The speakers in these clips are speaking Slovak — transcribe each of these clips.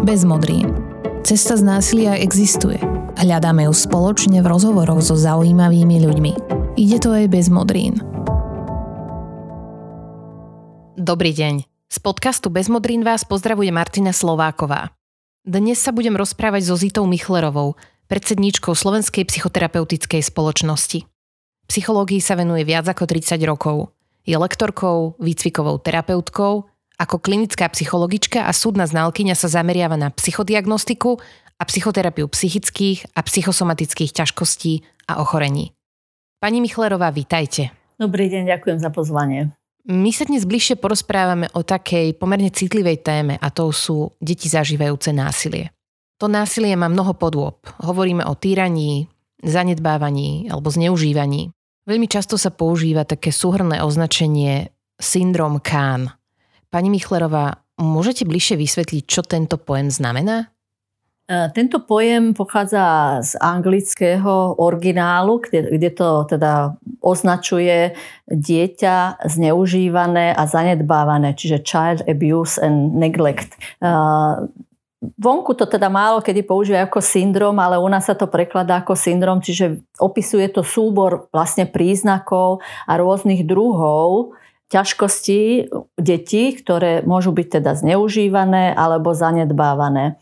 Bez modrín. Cesta z násilia existuje. Hľadáme ju spoločne v rozhovoroch so zaujímavými ľuďmi. Ide to aj bez modrín. Dobrý deň. Z podcastu Bez modrín vás pozdravuje Martina Slováková. Dnes sa budem rozprávať so Zitou Michlerovou, predsedníčkou Slovenskej psychoterapeutickej spoločnosti. Psychológii sa venuje viac ako 30 rokov. Je lektorkou, výcvikovou terapeutkou ako klinická psychologička a súdna znalkyňa sa zameriava na psychodiagnostiku a psychoterapiu psychických a psychosomatických ťažkostí a ochorení. Pani Michlerová, vítajte. Dobrý deň, ďakujem za pozvanie. My sa dnes bližšie porozprávame o takej pomerne citlivej téme a to sú deti zažívajúce násilie. To násilie má mnoho podôb. Hovoríme o týraní, zanedbávaní alebo zneužívaní. Veľmi často sa používa také súhrné označenie syndrom Kahn. Pani Michlerová, môžete bližšie vysvetliť, čo tento pojem znamená? E, tento pojem pochádza z anglického originálu, kde, kde to teda označuje dieťa zneužívané a zanedbávané, čiže child abuse and neglect. E, vonku to teda málo kedy používa ako syndrom, ale u nás sa to prekladá ako syndrom, čiže opisuje to súbor vlastne príznakov a rôznych druhov ťažkosti detí, ktoré môžu byť teda zneužívané alebo zanedbávané.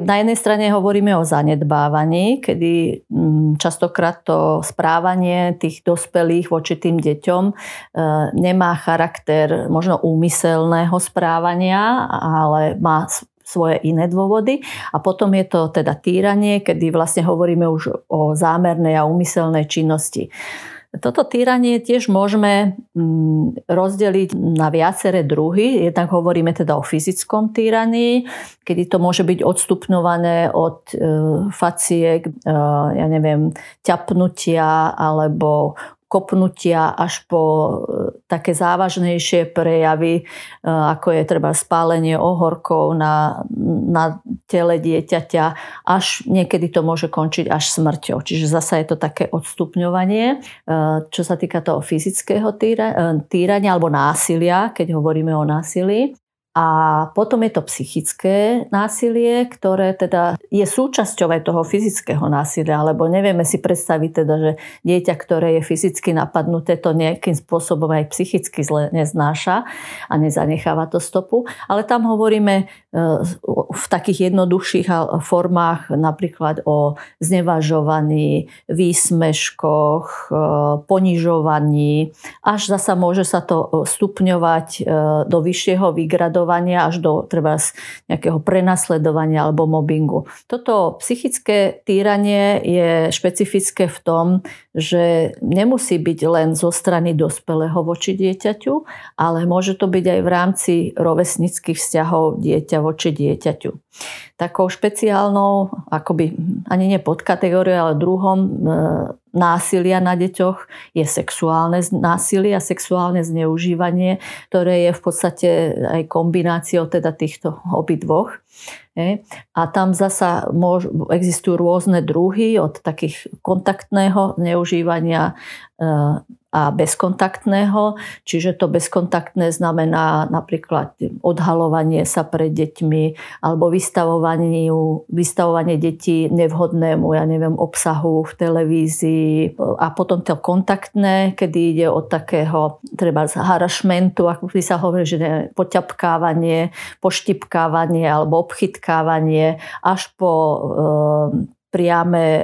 Na jednej strane hovoríme o zanedbávaní, kedy mm, častokrát to správanie tých dospelých voči tým deťom e, nemá charakter možno úmyselného správania, ale má svoje iné dôvody. A potom je to teda týranie, kedy vlastne hovoríme už o zámernej a úmyselnej činnosti. Toto týranie tiež môžeme mm, rozdeliť na viaceré druhy. Jednak hovoríme teda o fyzickom týraní, kedy to môže byť odstupňované od e, faciek, e, ja neviem, ťapnutia alebo kopnutia až po e, také závažnejšie prejavy, e, ako je treba spálenie ohorkov na, na tele dieťaťa, až niekedy to môže končiť až smrťou. Čiže zasa je to také odstupňovanie. E, čo sa týka toho fyzického týrania alebo násilia, keď hovoríme o násilí. A potom je to psychické násilie, ktoré teda je súčasťou aj toho fyzického násilia, lebo nevieme si predstaviť teda, že dieťa, ktoré je fyzicky napadnuté, to nejakým spôsobom aj psychicky zle neznáša a nezanecháva to stopu. Ale tam hovoríme e, v takých jednoduchších formách napríklad o znevažovaní, výsmeškoch, e, ponižovaní, až zasa môže sa to stupňovať e, do vyššieho vygradovania vyhľadovania až do treba nejakého prenasledovania alebo mobbingu. Toto psychické týranie je špecifické v tom, že nemusí byť len zo strany dospelého voči dieťaťu, ale môže to byť aj v rámci rovesnických vzťahov dieťa voči dieťaťu. Takou špeciálnou, akoby ani nie podkategóriou, ale druhom e, násilia na deťoch je sexuálne násilie a sexuálne zneužívanie, ktoré je v podstate aj kombináciou teda týchto obidvoch. A tam zasa existujú rôzne druhy od takých kontaktného zneužívania e, a bezkontaktného. Čiže to bezkontaktné znamená napríklad odhalovanie sa pred deťmi alebo vystavovanie, vystavovanie detí nevhodnému, ja neviem, obsahu v televízii. A potom to kontaktné, kedy ide od takého treba z harašmentu, ako by sa hovorí, že poťapkávanie, poštipkávanie alebo obchytkávanie až po priame e,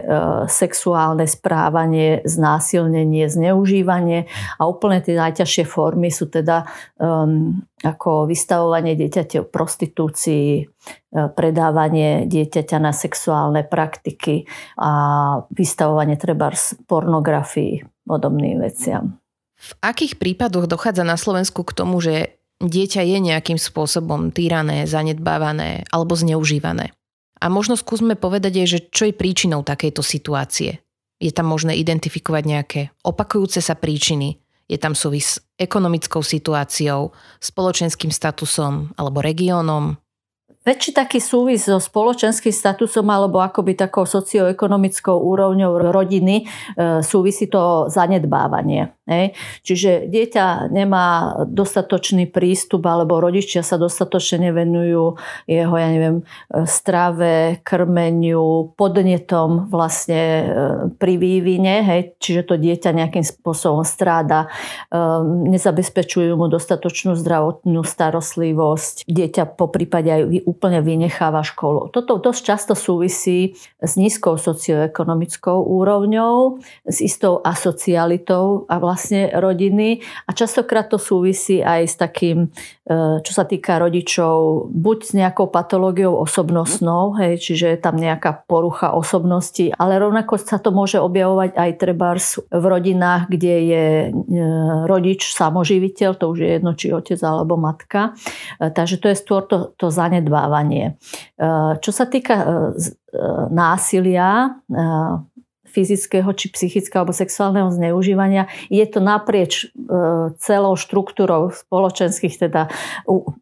sexuálne správanie, znásilnenie, zneužívanie a úplne tie najťažšie formy sú teda um, ako vystavovanie dieťaťa prostitúcii, e, predávanie dieťaťa na sexuálne praktiky a vystavovanie treba pornografii, podobným veciam. V akých prípadoch dochádza na Slovensku k tomu, že dieťa je nejakým spôsobom týrané, zanedbávané alebo zneužívané? A možno skúsme povedať aj, že čo je príčinou takejto situácie. Je tam možné identifikovať nejaké opakujúce sa príčiny, je tam súvis s ekonomickou situáciou, spoločenským statusom alebo regiónom? Väčší taký súvis so spoločenským statusom alebo akoby takou socioekonomickou úrovňou rodiny e, súvisí to zanedbávanie. Hej. Čiže dieťa nemá dostatočný prístup alebo rodičia sa dostatočne nevenujú jeho, ja neviem, strave, krmeniu, podnetom vlastne e, pri vývine, hej. čiže to dieťa nejakým spôsobom stráda, e, nezabezpečujú mu dostatočnú zdravotnú starostlivosť, dieťa po prípade aj úplne vynecháva školu. Toto dosť často súvisí s nízkou socioekonomickou úrovňou, s istou asocialitou a vlastne rodiny a častokrát to súvisí aj s takým, e, čo sa týka rodičov, buď s nejakou patológiou osobnostnou, hej, čiže je tam nejaká porucha osobnosti, ale rovnako sa to môže objavovať aj trebárs v rodinách, kde je e, rodič samoživiteľ, to už je jedno, či otec alebo matka. E, takže to je skôr to, to zanedbávanie. Čo sa týka násilia, fyzického či psychického alebo sexuálneho zneužívania. Je to naprieč e, celou štruktúrou spoločenských teda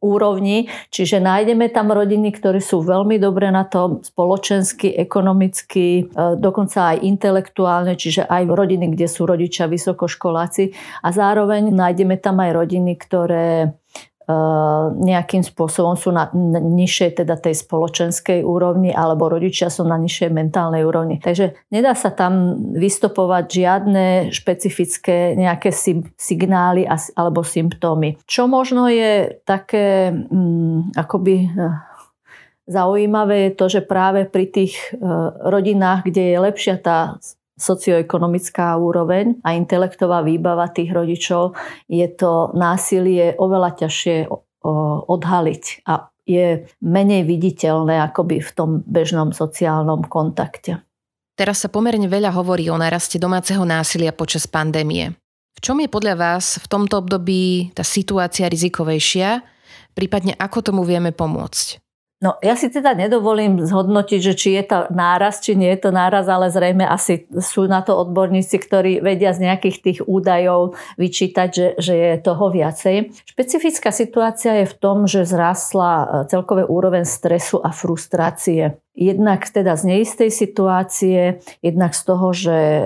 úrovní, čiže nájdeme tam rodiny, ktoré sú veľmi dobre na tom spoločensky, ekonomicky, e, dokonca aj intelektuálne, čiže aj rodiny, kde sú rodičia vysokoškoláci a zároveň nájdeme tam aj rodiny, ktoré nejakým spôsobom sú na nižšej teda tej spoločenskej úrovni alebo rodičia sú na nižšej mentálnej úrovni. Takže nedá sa tam vystopovať žiadne špecifické nejaké signály alebo symptómy. Čo možno je také um, akoby eh, zaujímavé je to, že práve pri tých eh, rodinách, kde je lepšia tá socioekonomická úroveň a intelektová výbava tých rodičov, je to násilie oveľa ťažšie odhaliť a je menej viditeľné akoby v tom bežnom sociálnom kontakte. Teraz sa pomerne veľa hovorí o naraste domáceho násilia počas pandémie. V čom je podľa vás v tomto období tá situácia rizikovejšia, prípadne ako tomu vieme pomôcť? No ja si teda nedovolím zhodnotiť, že či je to náraz, či nie je to náraz, ale zrejme asi sú na to odborníci, ktorí vedia z nejakých tých údajov vyčítať, že, že je toho viacej. Špecifická situácia je v tom, že zrastla e, celkové úroveň stresu a frustrácie. Jednak teda z neistej situácie, jednak z toho, že e,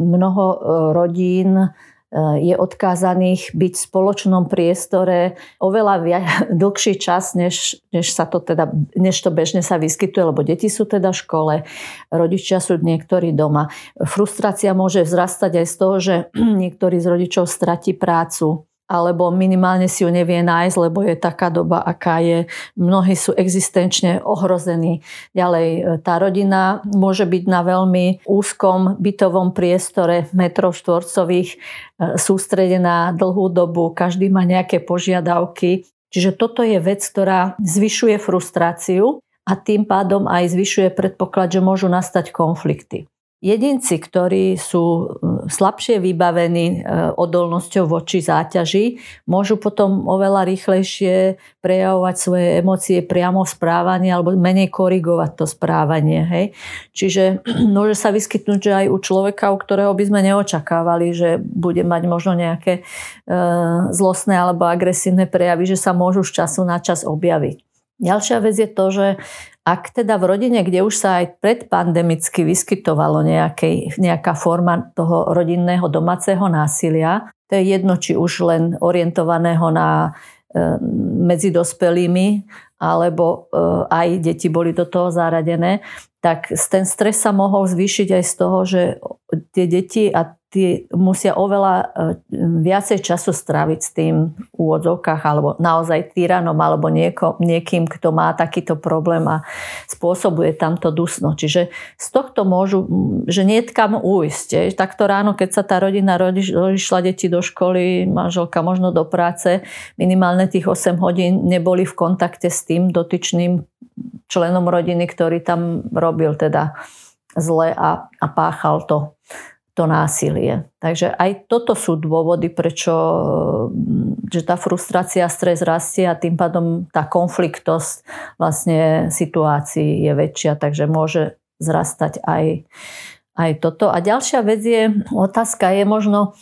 mnoho e, rodín je odkázaných byť v spoločnom priestore oveľa via, dlhší čas, než, než, sa to teda, než to bežne sa vyskytuje, lebo deti sú teda v škole, rodičia sú niektorí doma. Frustrácia môže vzrastať aj z toho, že niektorí z rodičov stratí prácu alebo minimálne si ju nevie nájsť, lebo je taká doba, aká je. Mnohí sú existenčne ohrození. Ďalej, e, tá rodina môže byť na veľmi úzkom bytovom priestore metrov štvorcových, e, sústredená dlhú dobu, každý má nejaké požiadavky. Čiže toto je vec, ktorá zvyšuje frustráciu a tým pádom aj zvyšuje predpoklad, že môžu nastať konflikty. Jedinci, ktorí sú slabšie vybavení e, odolnosťou voči záťaži, môžu potom oveľa rýchlejšie prejavovať svoje emócie priamo v správaní alebo menej korigovať to správanie. Hej. Čiže môže sa vyskytnúť, že aj u človeka, u ktorého by sme neočakávali, že bude mať možno nejaké e, zlostné alebo agresívne prejavy, že sa môžu z času na čas objaviť. Ďalšia vec je to, že ak teda v rodine, kde už sa aj predpandemicky vyskytovalo nejakej, nejaká forma toho rodinného domáceho násilia, to je jedno, či už len orientovaného na e, medzi dospelými, alebo e, aj deti boli do toho zaradené, tak ten stres sa mohol zvýšiť aj z toho, že tie deti a tí musia oveľa e, viacej času stráviť s tým v úvodzovkách alebo naozaj tyranom alebo nieko, niekým, kto má takýto problém a spôsobuje tamto dusno. Čiže z tohto môžu, že nie ujsť. Takto ráno, keď sa tá rodina rodišla deti do školy, manželka možno do práce, minimálne tých 8 hodín neboli v kontakte s tým dotyčným členom rodiny, ktorý tam robil teda zle a, a páchal to to násilie. Takže aj toto sú dôvody, prečo mm, že tá frustrácia, stres rastie a tým pádom tá konfliktosť vlastne situácií je väčšia, takže môže zrastať aj, aj toto. A ďalšia vec je, otázka je možno,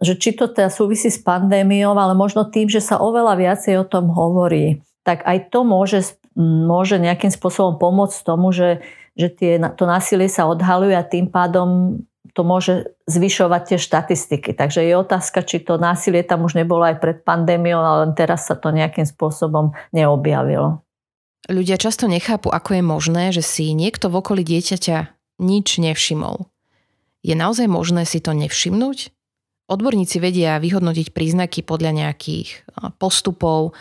že či to teda súvisí s pandémiou, ale možno tým, že sa oveľa viacej o tom hovorí, tak aj to môže môže nejakým spôsobom pomôcť tomu, že, že tie, to násilie sa odhaluje a tým pádom to môže zvyšovať tie štatistiky. Takže je otázka, či to násilie tam už nebolo aj pred pandémiou, ale teraz sa to nejakým spôsobom neobjavilo. Ľudia často nechápu, ako je možné, že si niekto v okolí dieťaťa nič nevšimol. Je naozaj možné si to nevšimnúť? Odborníci vedia vyhodnotiť príznaky podľa nejakých postupov,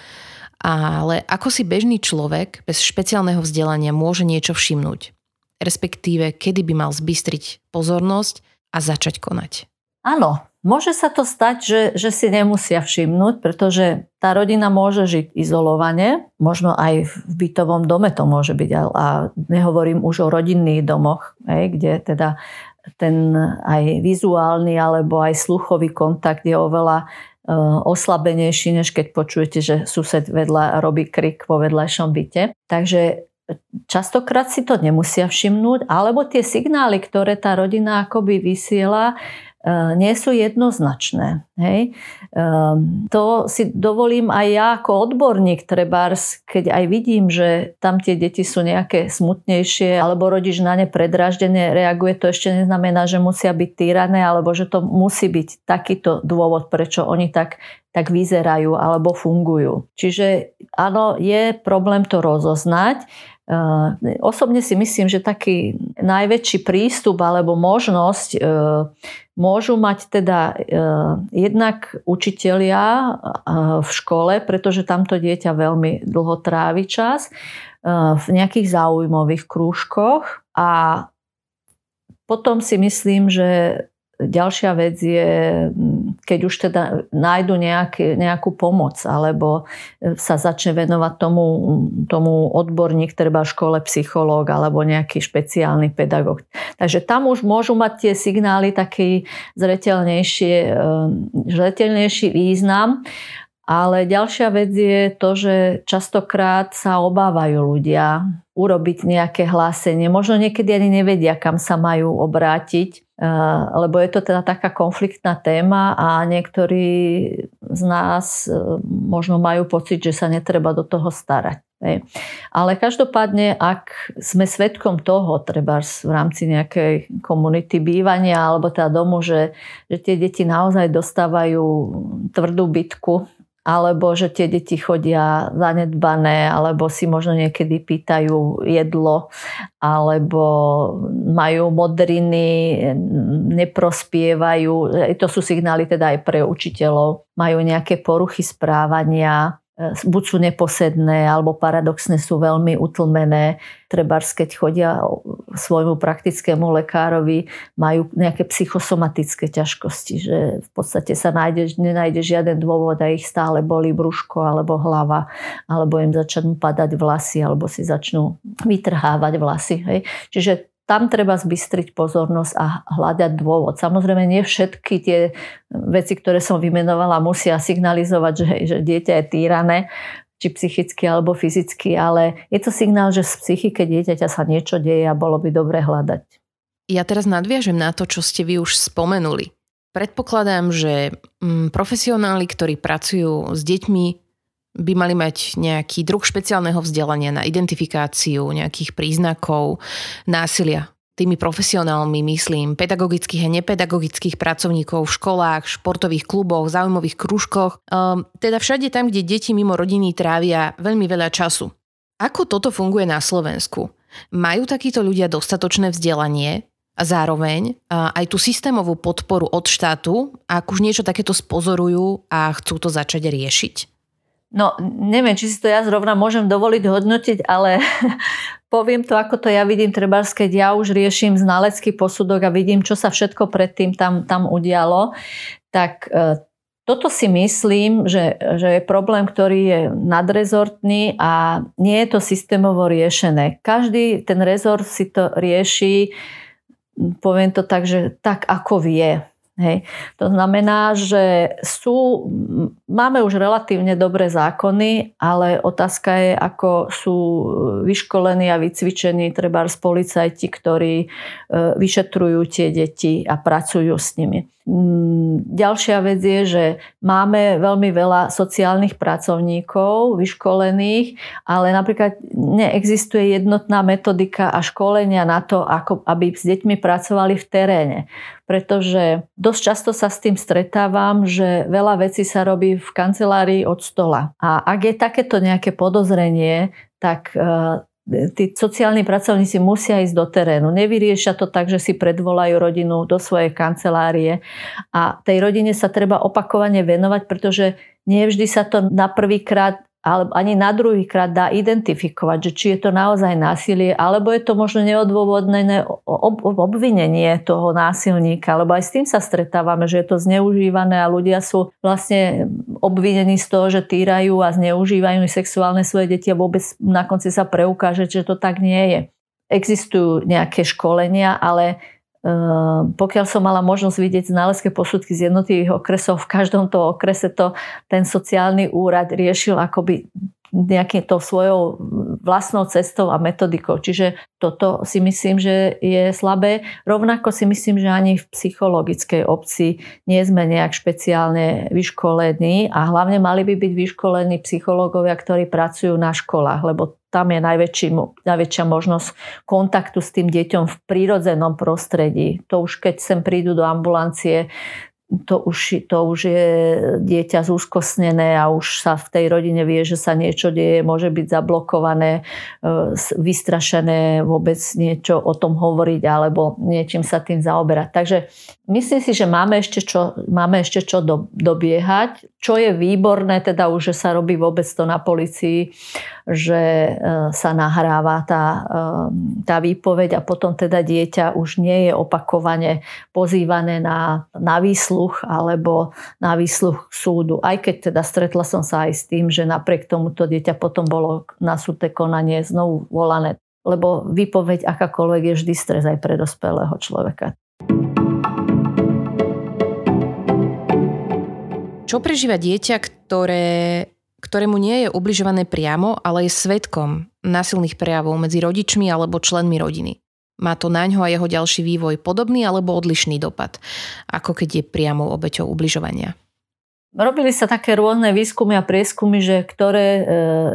ale ako si bežný človek bez špeciálneho vzdelania môže niečo všimnúť? Respektíve kedy by mal zbystriť pozornosť a začať konať. Áno, môže sa to stať, že, že si nemusia všimnúť, pretože tá rodina môže žiť izolovane, možno aj v bytovom dome to môže byť, a nehovorím už o rodinných domoch, hej, kde teda ten aj vizuálny alebo aj sluchový kontakt je oveľa e, oslabenejší, než keď počujete, že sused vedľa robí krik vo vedľajšom byte. Takže častokrát si to nemusia všimnúť, alebo tie signály, ktoré tá rodina akoby vysiela, e, nie sú jednoznačné. Hej. E, to si dovolím aj ja ako odborník trebárs, keď aj vidím, že tam tie deti sú nejaké smutnejšie alebo rodič na ne predraždené reaguje, to ešte neznamená, že musia byť týrané alebo že to musí byť takýto dôvod, prečo oni tak tak vyzerajú alebo fungujú. Čiže áno, je problém to rozoznať. Uh, osobne si myslím, že taký najväčší prístup alebo možnosť uh, môžu mať teda uh, jednak učitelia v škole, pretože tamto dieťa veľmi dlho trávi čas, v nejakých záujmových krúžkoch a potom si myslím, že Ďalšia vec je, mm, keď už teda nájdu nejaký, nejakú pomoc alebo e, sa začne venovať tomu, tomu odborník, treba škole psychológ alebo nejaký špeciálny pedagóg. Takže tam už môžu mať tie signály taký e, zretelnejší význam. Ale ďalšia vec je to, že častokrát sa obávajú ľudia urobiť nejaké hlásenie. Možno niekedy ani nevedia, kam sa majú obrátiť, lebo je to teda taká konfliktná téma a niektorí z nás eh, možno majú pocit, že sa netreba do toho starať. Ale každopádne, ak sme svetkom toho, treba v rámci nejakej komunity bývania alebo teda domu, že, že tie deti naozaj dostávajú tvrdú bitku alebo že tie deti chodia zanedbané, alebo si možno niekedy pýtajú jedlo, alebo majú modriny, neprospievajú. To sú signály teda aj pre učiteľov. Majú nejaké poruchy správania, E, buď sú neposedné, alebo paradoxne sú veľmi utlmené. Trebárs, keď chodia svojmu praktickému lekárovi, majú nejaké psychosomatické ťažkosti, že v podstate sa nájde, nenájde žiaden dôvod a ich stále boli brúško alebo hlava, alebo im začnú padať vlasy, alebo si začnú vytrhávať vlasy. Hej. Čiže tam treba zbystriť pozornosť a hľadať dôvod. Samozrejme, nie všetky tie veci, ktoré som vymenovala, musia signalizovať, že, že dieťa je týrané, či psychicky alebo fyzicky, ale je to signál, že z psychike dieťaťa sa niečo deje a bolo by dobre hľadať. Ja teraz nadviažem na to, čo ste vy už spomenuli. Predpokladám, že mm, profesionáli, ktorí pracujú s deťmi, by mali mať nejaký druh špeciálneho vzdelania na identifikáciu nejakých príznakov násilia. Tými profesionálmi myslím pedagogických a nepedagogických pracovníkov v školách, športových kluboch, zaujímavých kružkoch, ehm, teda všade tam, kde deti mimo rodiny trávia veľmi veľa času. Ako toto funguje na Slovensku? Majú takíto ľudia dostatočné vzdelanie a zároveň aj tú systémovú podporu od štátu, ak už niečo takéto spozorujú a chcú to začať riešiť? No, neviem, či si to ja zrovna môžem dovoliť hodnotiť, ale poviem to, ako to ja vidím, treba keď ja už riešim znalecký posudok a vidím, čo sa všetko predtým tam, tam udialo, tak e, toto si myslím, že, že je problém, ktorý je nadrezortný a nie je to systémovo riešené. Každý ten rezort si to rieši, poviem to tak, že tak ako vie. Hej. To znamená, že sú, máme už relatívne dobré zákony, ale otázka je, ako sú vyškolení a vycvičení treba policajti, ktorí e, vyšetrujú tie deti a pracujú s nimi. Mm, ďalšia vec je, že máme veľmi veľa sociálnych pracovníkov vyškolených, ale napríklad neexistuje jednotná metodika a školenia na to, ako, aby s deťmi pracovali v teréne. Pretože dosť často sa s tým stretávam, že veľa vecí sa robí v kancelárii od stola. A ak je takéto nejaké podozrenie, tak e, tí sociálni pracovníci musia ísť do terénu. Nevyriešia to tak, že si predvolajú rodinu do svojej kancelárie a tej rodine sa treba opakovane venovať, pretože nie vždy sa to na prvýkrát ale ani na druhý krát dá identifikovať, že či je to naozaj násilie, alebo je to možno neodôvodnené obvinenie toho násilníka, lebo aj s tým sa stretávame, že je to zneužívané a ľudia sú vlastne obvinení z toho, že týrajú a zneužívajú sexuálne svoje deti a vôbec na konci sa preukáže, že to tak nie je. Existujú nejaké školenia, ale pokiaľ som mala možnosť vidieť znalecké posudky z jednotlivých okresov, v každom toho okrese to ten sociálny úrad riešil akoby nejakým to svojou vlastnou cestou a metodikou. Čiže toto si myslím, že je slabé. Rovnako si myslím, že ani v psychologickej obci nie sme nejak špeciálne vyškolení a hlavne mali by byť vyškolení psychológovia, ktorí pracujú na školách, lebo tam je najväčší, najväčšia možnosť kontaktu s tým deťom v prírodzenom prostredí. To už keď sem prídu do ambulancie, to už, to už je dieťa zúskosnené a už sa v tej rodine vie, že sa niečo deje, môže byť zablokované, e, vystrašené vôbec niečo o tom hovoriť alebo niečím sa tým zaoberať. Takže myslím si, že máme ešte čo, máme ešte čo do, dobiehať. Čo je výborné, teda už, že sa robí vôbec to na policii, že e, sa nahráva tá, e, tá výpoveď a potom teda dieťa už nie je opakovane pozývané na, na výsluch alebo na výsluch súdu. Aj keď teda stretla som sa aj s tým, že napriek tomu to dieťa potom bolo na súdne konanie znovu volané. Lebo výpoveď akákoľvek je vždy stres aj pre dospelého človeka. Čo prežíva dieťa, ktoré ktorému nie je ubližované priamo, ale je svetkom násilných prejavov medzi rodičmi alebo členmi rodiny. Má to na ňo a jeho ďalší vývoj podobný alebo odlišný dopad, ako keď je priamo obeťou ubližovania. Robili sa také rôzne výskumy a prieskumy, že ktoré, e,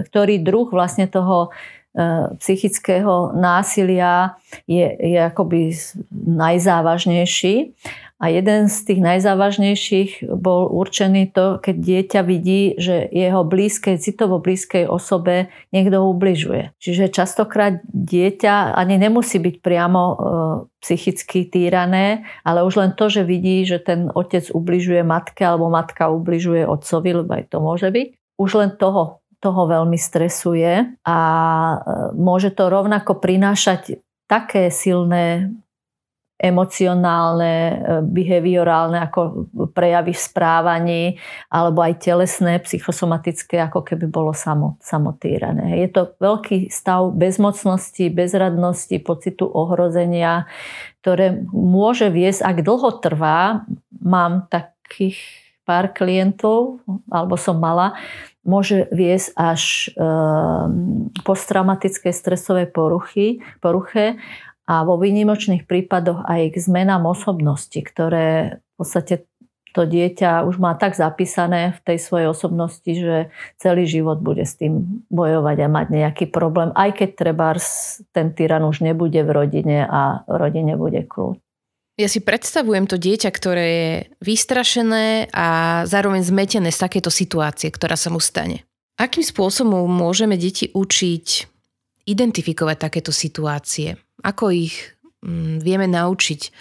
ktorý druh vlastne toho e, psychického násilia je, je akoby najzávažnejší. A jeden z tých najzávažnejších bol určený to, keď dieťa vidí, že jeho blízkej, citovo blízkej osobe niekto ubližuje. Čiže častokrát dieťa ani nemusí byť priamo e, psychicky týrané, ale už len to, že vidí, že ten otec ubližuje matke alebo matka ubližuje otcovi, lebo aj to môže byť, už len toho toho veľmi stresuje a e, môže to rovnako prinášať také silné emocionálne, e, behaviorálne ako prejavy v správaní alebo aj telesné, psychosomatické, ako keby bolo samo, samotýrané. Je to veľký stav bezmocnosti, bezradnosti, pocitu ohrozenia, ktoré môže viesť, ak dlho trvá, mám takých pár klientov, alebo som mala, môže viesť až e, posttraumatické stresové poruchy, poruche a vo výnimočných prípadoch aj k zmenám osobnosti, ktoré v podstate to dieťa už má tak zapísané v tej svojej osobnosti, že celý život bude s tým bojovať a mať nejaký problém, aj keď treba ten tyran už nebude v rodine a v rodine bude kľud. Ja si predstavujem to dieťa, ktoré je vystrašené a zároveň zmetené z takéto situácie, ktorá sa mu stane. Akým spôsobom môžeme deti učiť identifikovať takéto situácie? Ako ich mm, vieme naučiť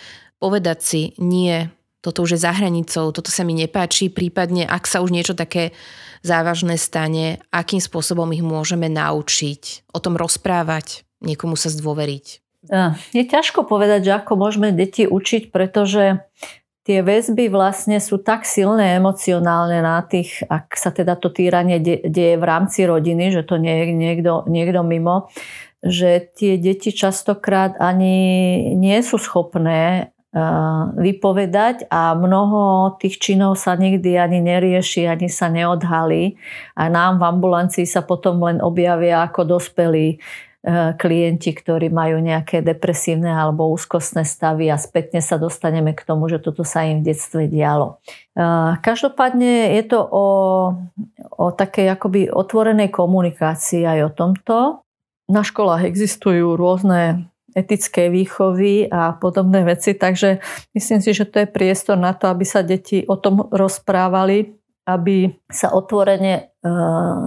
povedať si nie, toto už je za hranicou, toto sa mi nepáči, prípadne ak sa už niečo také závažné stane, akým spôsobom ich môžeme naučiť, o tom rozprávať, niekomu sa zdôveriť. Je ťažko povedať, že ako môžeme deti učiť, pretože tie väzby vlastne sú tak silné emocionálne na tých, ak sa teda to týranie deje v rámci rodiny, že to nie je niekto, niekto mimo, že tie deti častokrát ani nie sú schopné vypovedať a mnoho tých činov sa nikdy ani nerieši, ani sa neodhalí. A nám v ambulancii sa potom len objavia ako dospelí Eh, klienti, ktorí majú nejaké depresívne alebo úzkostné stavy a spätne sa dostaneme k tomu, že toto sa im v detstve dialo. Eh, každopádne je to o, o takej akoby otvorenej komunikácii aj o tomto. Na školách existujú rôzne etické výchovy a podobné veci, takže myslím si, že to je priestor na to, aby sa deti o tom rozprávali, aby sa otvorene Eh,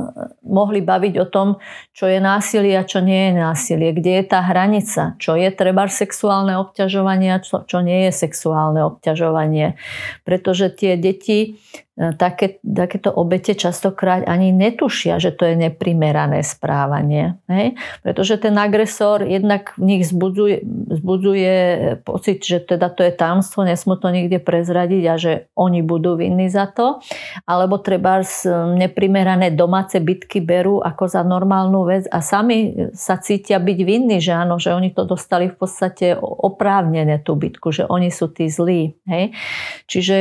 mohli baviť o tom, čo je násilie a čo nie je násilie, kde je tá hranica, čo je treba sexuálne obťažovanie a čo, čo nie je sexuálne obťažovanie. Pretože tie deti E, také, takéto obete častokrát ani netušia, že to je neprimerané správanie. Hej? Pretože ten agresor jednak v nich zbudzuje, zbudzuje pocit, že teda to je tamstvo, nesmú to nikde prezradiť a že oni budú vinní za to. Alebo treba neprimerané domáce bitky berú ako za normálnu vec a sami sa cítia byť vinní, že áno, že oni to dostali v podstate oprávnené tú bitku, že oni sú tí zlí. Hej? Čiže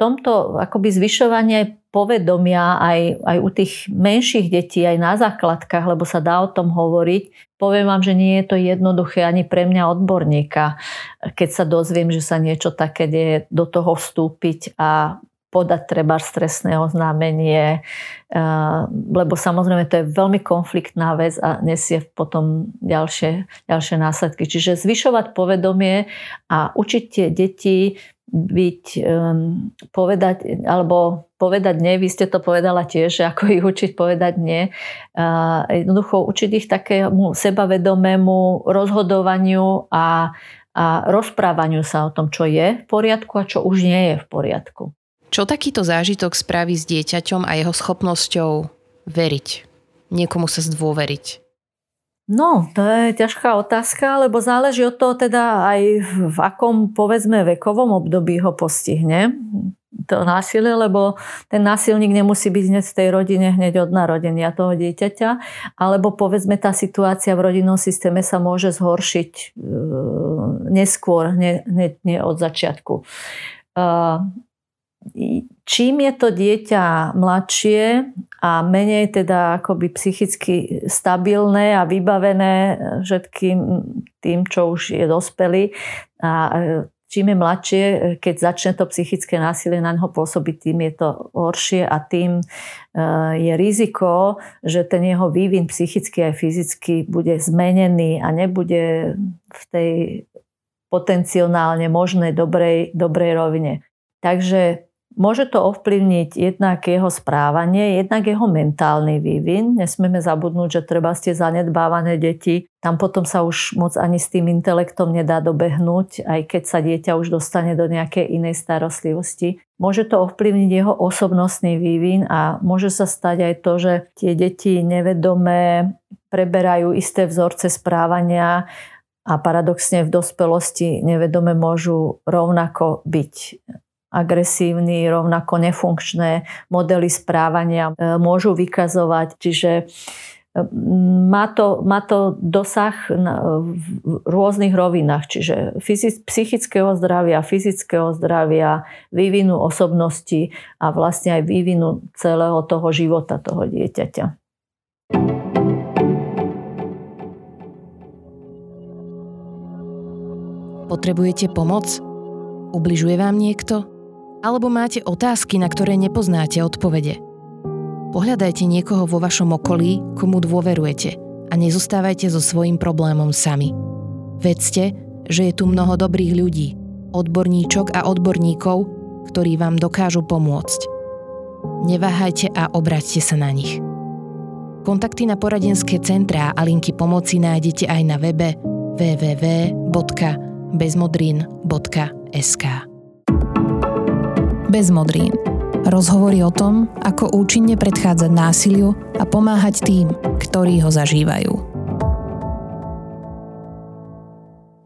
tomto akoby zvyšovanie povedomia aj, aj u tých menších detí, aj na základkách, lebo sa dá o tom hovoriť, poviem vám, že nie je to jednoduché ani pre mňa odborníka, keď sa dozviem, že sa niečo také deje, do toho vstúpiť a podať treba stresné oznámenie, eh, lebo samozrejme to je veľmi konfliktná vec a nesie potom ďalšie, ďalšie následky. Čiže zvyšovať povedomie a učiť tie deti byť, um, povedať, alebo povedať nie, vy ste to povedala tiež, že ako ich učiť povedať nie. Uh, jednoducho učiť ich takému sebavedomému rozhodovaniu a, a rozprávaniu sa o tom, čo je v poriadku a čo už nie je v poriadku. Čo takýto zážitok spraví s dieťaťom a jeho schopnosťou veriť? Niekomu sa zdôveriť? No, to je ťažká otázka, lebo záleží od toho teda aj v akom, povedzme, vekovom období ho postihne to násilie, lebo ten násilník nemusí byť hneď v tej rodine hneď od narodenia toho dieťaťa, alebo povedzme tá situácia v rodinnom systéme sa môže zhoršiť e, neskôr, hneď nie, nie od začiatku. E, čím je to dieťa mladšie a menej teda akoby psychicky stabilné a vybavené všetkým tým, čo už je dospelý a čím je mladšie, keď začne to psychické násilie na neho pôsobiť, tým je to horšie a tým e, je riziko, že ten jeho vývin psychicky aj fyzicky bude zmenený a nebude v tej potenciálne možnej dobrej, dobrej rovine. Takže Môže to ovplyvniť jednak jeho správanie, jednak jeho mentálny vývin. Nesmieme zabudnúť, že treba ste zanedbávané deti. Tam potom sa už moc ani s tým intelektom nedá dobehnúť, aj keď sa dieťa už dostane do nejakej inej starostlivosti. Môže to ovplyvniť jeho osobnostný vývin a môže sa stať aj to, že tie deti nevedomé preberajú isté vzorce správania a paradoxne v dospelosti nevedome môžu rovnako byť agresívny, rovnako nefunkčné modely správania e, môžu vykazovať. Čiže e, má to, má to dosah v rôznych rovinách, čiže fyzic, psychického zdravia, fyzického zdravia, vývinu osobnosti a vlastne aj vývinu celého toho života toho dieťaťa. Potrebujete pomoc? Ubližuje vám niekto? Alebo máte otázky, na ktoré nepoznáte odpovede. Pohľadajte niekoho vo vašom okolí, komu dôverujete a nezostávajte so svojím problémom sami. Vedzte, že je tu mnoho dobrých ľudí, odborníčok a odborníkov, ktorí vám dokážu pomôcť. Neváhajte a obraťte sa na nich. Kontakty na poradenské centrá a linky pomoci nájdete aj na webe www.bezmodrin.sk bez modrín. Rozhovory o tom, ako účinne predchádzať násiliu a pomáhať tým, ktorí ho zažívajú.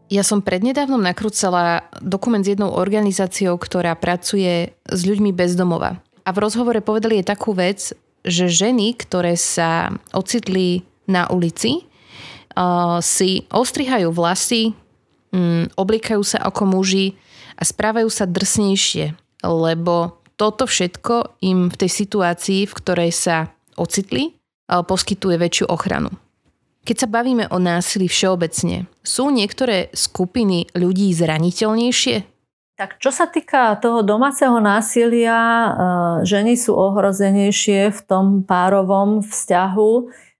Ja som prednedávnom nakrúcala dokument s jednou organizáciou, ktorá pracuje s ľuďmi bez domova. A v rozhovore povedali je takú vec, že ženy, ktoré sa ocitli na ulici, si ostrihajú vlasy, oblikajú sa ako muži, a správajú sa drsnejšie, lebo toto všetko im v tej situácii, v ktorej sa ocitli, poskytuje väčšiu ochranu. Keď sa bavíme o násilí všeobecne, sú niektoré skupiny ľudí zraniteľnejšie? Tak čo sa týka toho domáceho násilia, e, ženy sú ohrozenejšie v tom párovom vzťahu.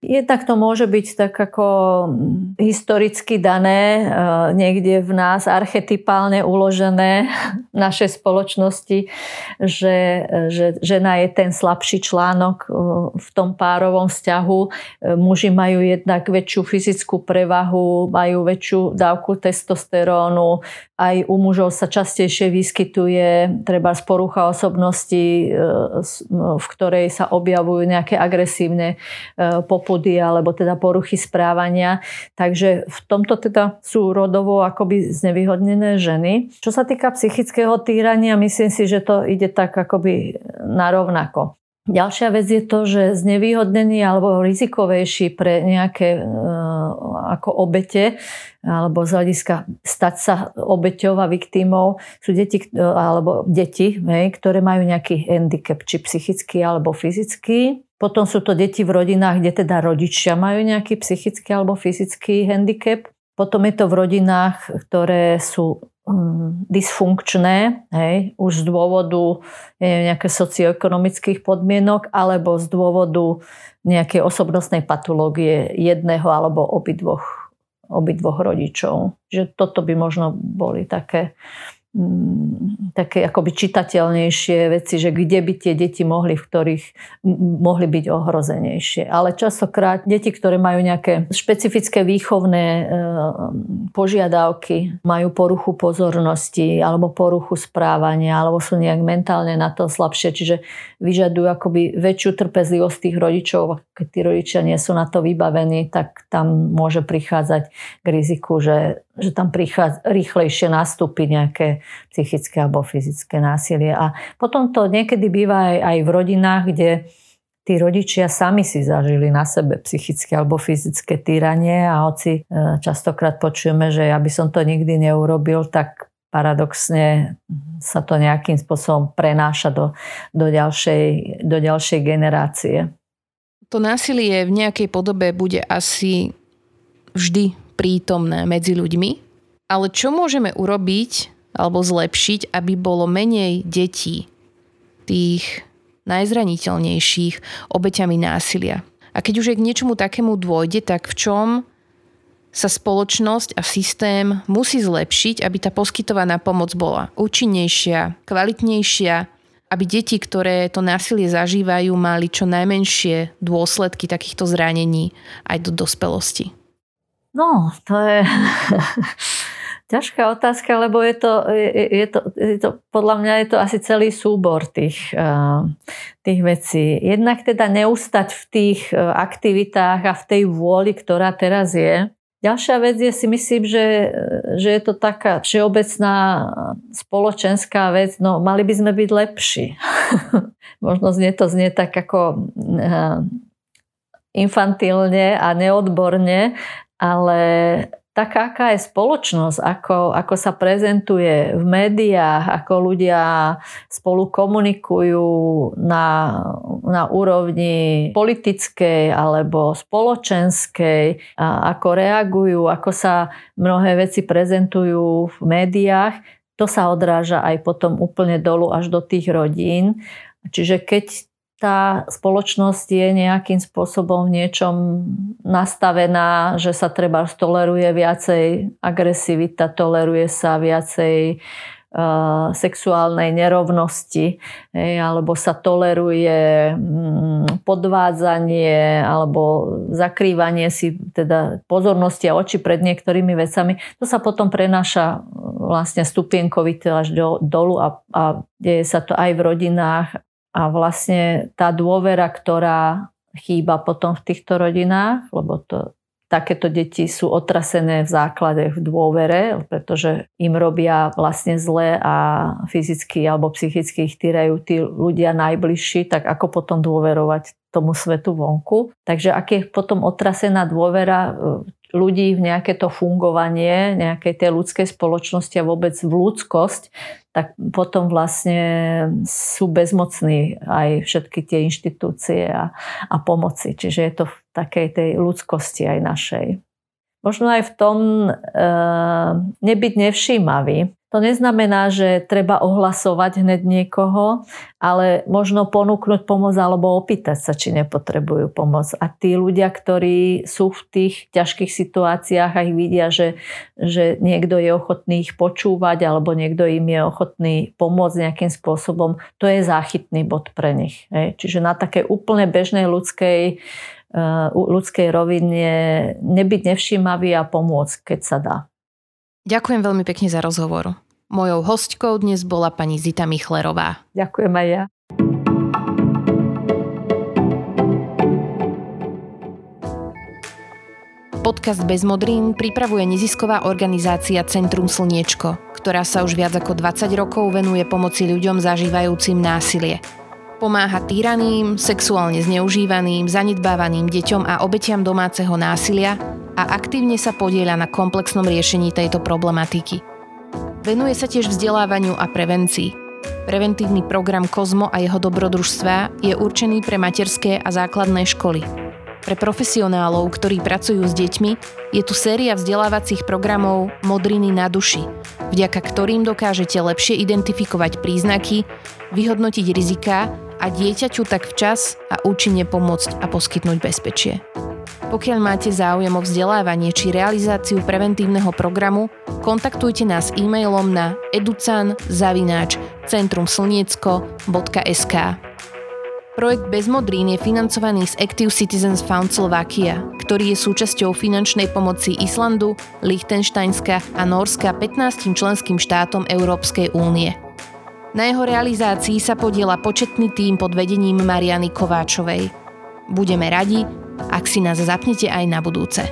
Jednak to môže byť tak ako mm, historicky dané, e, niekde v nás archetypálne uložené v našej spoločnosti, že, že žena je ten slabší článok e, v tom párovom vzťahu. E, muži majú jednak väčšiu fyzickú prevahu, majú väčšiu dávku testosterónu, aj u mužov sa častejšie vyskytuje treba z porucha osobnosti, v ktorej sa objavujú nejaké agresívne populácie popudy alebo teda poruchy správania. Takže v tomto teda sú rodovo akoby znevýhodnené ženy. Čo sa týka psychického týrania, myslím si, že to ide tak akoby narovnako. Ďalšia vec je to, že znevýhodnený alebo rizikovejší pre nejaké e, ako obete alebo z hľadiska stať sa obeťou a viktímou sú deti, e, alebo deti, hej, ktoré majú nejaký handicap, či psychický alebo fyzický. Potom sú to deti v rodinách, kde teda rodičia majú nejaký psychický alebo fyzický handicap. Potom je to v rodinách, ktoré sú um, dysfunkčné, hej, už z dôvodu neviem, nejaké socioekonomických podmienok alebo z dôvodu nejakej osobnostnej patológie jedného alebo obidvoch, obidvoch rodičov. Že toto by možno boli také také akoby čitateľnejšie veci, že kde by tie deti mohli, v ktorých mohli byť ohrozenejšie. Ale častokrát deti, ktoré majú nejaké špecifické výchovné e, požiadavky, majú poruchu pozornosti alebo poruchu správania alebo sú nejak mentálne na to slabšie, čiže vyžadujú akoby väčšiu trpezlivosť tých rodičov. Keď tí rodičia nie sú na to vybavení, tak tam môže prichádzať k riziku, že že tam prichádza, rýchlejšie nastúpi nejaké psychické alebo fyzické násilie. A potom to niekedy býva aj, aj v rodinách, kde tí rodičia sami si zažili na sebe psychické alebo fyzické týranie a hoci e, častokrát počujeme, že ja by som to nikdy neurobil, tak paradoxne sa to nejakým spôsobom prenáša do, do, ďalšej, do ďalšej generácie. To násilie v nejakej podobe bude asi vždy prítomné medzi ľuďmi, ale čo môžeme urobiť alebo zlepšiť, aby bolo menej detí tých najzraniteľnejších obeťami násilia. A keď už je k niečomu takému dôjde, tak v čom sa spoločnosť a systém musí zlepšiť, aby tá poskytovaná pomoc bola účinnejšia, kvalitnejšia, aby deti, ktoré to násilie zažívajú, mali čo najmenšie dôsledky takýchto zranení aj do dospelosti. No, to je ťažká otázka, lebo je to, je, je, to, je to, podľa mňa je to asi celý súbor tých, tých vecí. Jednak teda neustať v tých e, aktivitách a v tej vôli, ktorá teraz je. Ďalšia vec je si myslím, že, že je to taká všeobecná spoločenská vec, no mali by sme byť lepší. Možno znie to znie tak ako infantilne a neodborne, ale taká, aká je spoločnosť, ako, ako sa prezentuje v médiách, ako ľudia spolu komunikujú na, na úrovni politickej alebo spoločenskej, a ako reagujú, ako sa mnohé veci prezentujú v médiách, to sa odráža aj potom úplne dolu až do tých rodín. Čiže keď tá spoločnosť je nejakým spôsobom v niečom nastavená, že sa treba toleruje viacej agresivita, toleruje sa viacej uh, sexuálnej nerovnosti, hej, alebo sa toleruje um, podvádzanie alebo zakrývanie si teda pozornosti a oči pred niektorými vecami. To sa potom prenáša vlastne stupienkovite až do, dolu a, a deje sa to aj v rodinách a vlastne tá dôvera, ktorá chýba potom v týchto rodinách, lebo to, takéto deti sú otrasené v základe v dôvere, pretože im robia vlastne zle a fyzicky alebo psychicky ich týrajú tí ľudia najbližší, tak ako potom dôverovať tomu svetu vonku. Takže ak je potom otrasená dôvera, ľudí v nejaké to fungovanie, nejakej tej ľudskej spoločnosti a vôbec v ľudskosť, tak potom vlastne sú bezmocní aj všetky tie inštitúcie a, a pomoci. Čiže je to v takej tej ľudskosti aj našej. Možno aj v tom e, nebyť nevšímavý. To neznamená, že treba ohlasovať hneď niekoho, ale možno ponúknuť pomoc alebo opýtať sa, či nepotrebujú pomoc. A tí ľudia, ktorí sú v tých ťažkých situáciách a ich vidia, že, že niekto je ochotný ich počúvať alebo niekto im je ochotný pomôcť nejakým spôsobom, to je záchytný bod pre nich. Čiže na takej úplne bežnej ľudskej ľudskej rovine nebyť nevšímavý a pomôcť, keď sa dá. Ďakujem veľmi pekne za rozhovor. Mojou hostkou dnes bola pani Zita Michlerová. Ďakujem aj ja. Podcast Bez modrín pripravuje nezisková organizácia Centrum Slniečko, ktorá sa už viac ako 20 rokov venuje pomoci ľuďom zažívajúcim násilie. Pomáha týraným, sexuálne zneužívaným, zanedbávaným deťom a obetiam domáceho násilia a aktívne sa podieľa na komplexnom riešení tejto problematiky. Venuje sa tiež vzdelávaniu a prevencii. Preventívny program Kozmo a jeho dobrodružstva je určený pre materské a základné školy. Pre profesionálov, ktorí pracujú s deťmi, je tu séria vzdelávacích programov Modriny na duši, vďaka ktorým dokážete lepšie identifikovať príznaky, vyhodnotiť riziká a dieťaťu tak včas a účinne pomôcť a poskytnúť bezpečie. Pokiaľ máte záujem o vzdelávanie či realizáciu preventívneho programu, kontaktujte nás e-mailom na educan.centrumslniecko.sk Projekt Bezmodrín je financovaný z Active Citizens Fund Slovakia, ktorý je súčasťou finančnej pomoci Islandu, Liechtensteinska a Norska 15 členským štátom Európskej únie. Na jeho realizácii sa podiela početný tým pod vedením Mariany Kováčovej. Budeme radi, ak si nás zapnete aj na budúce.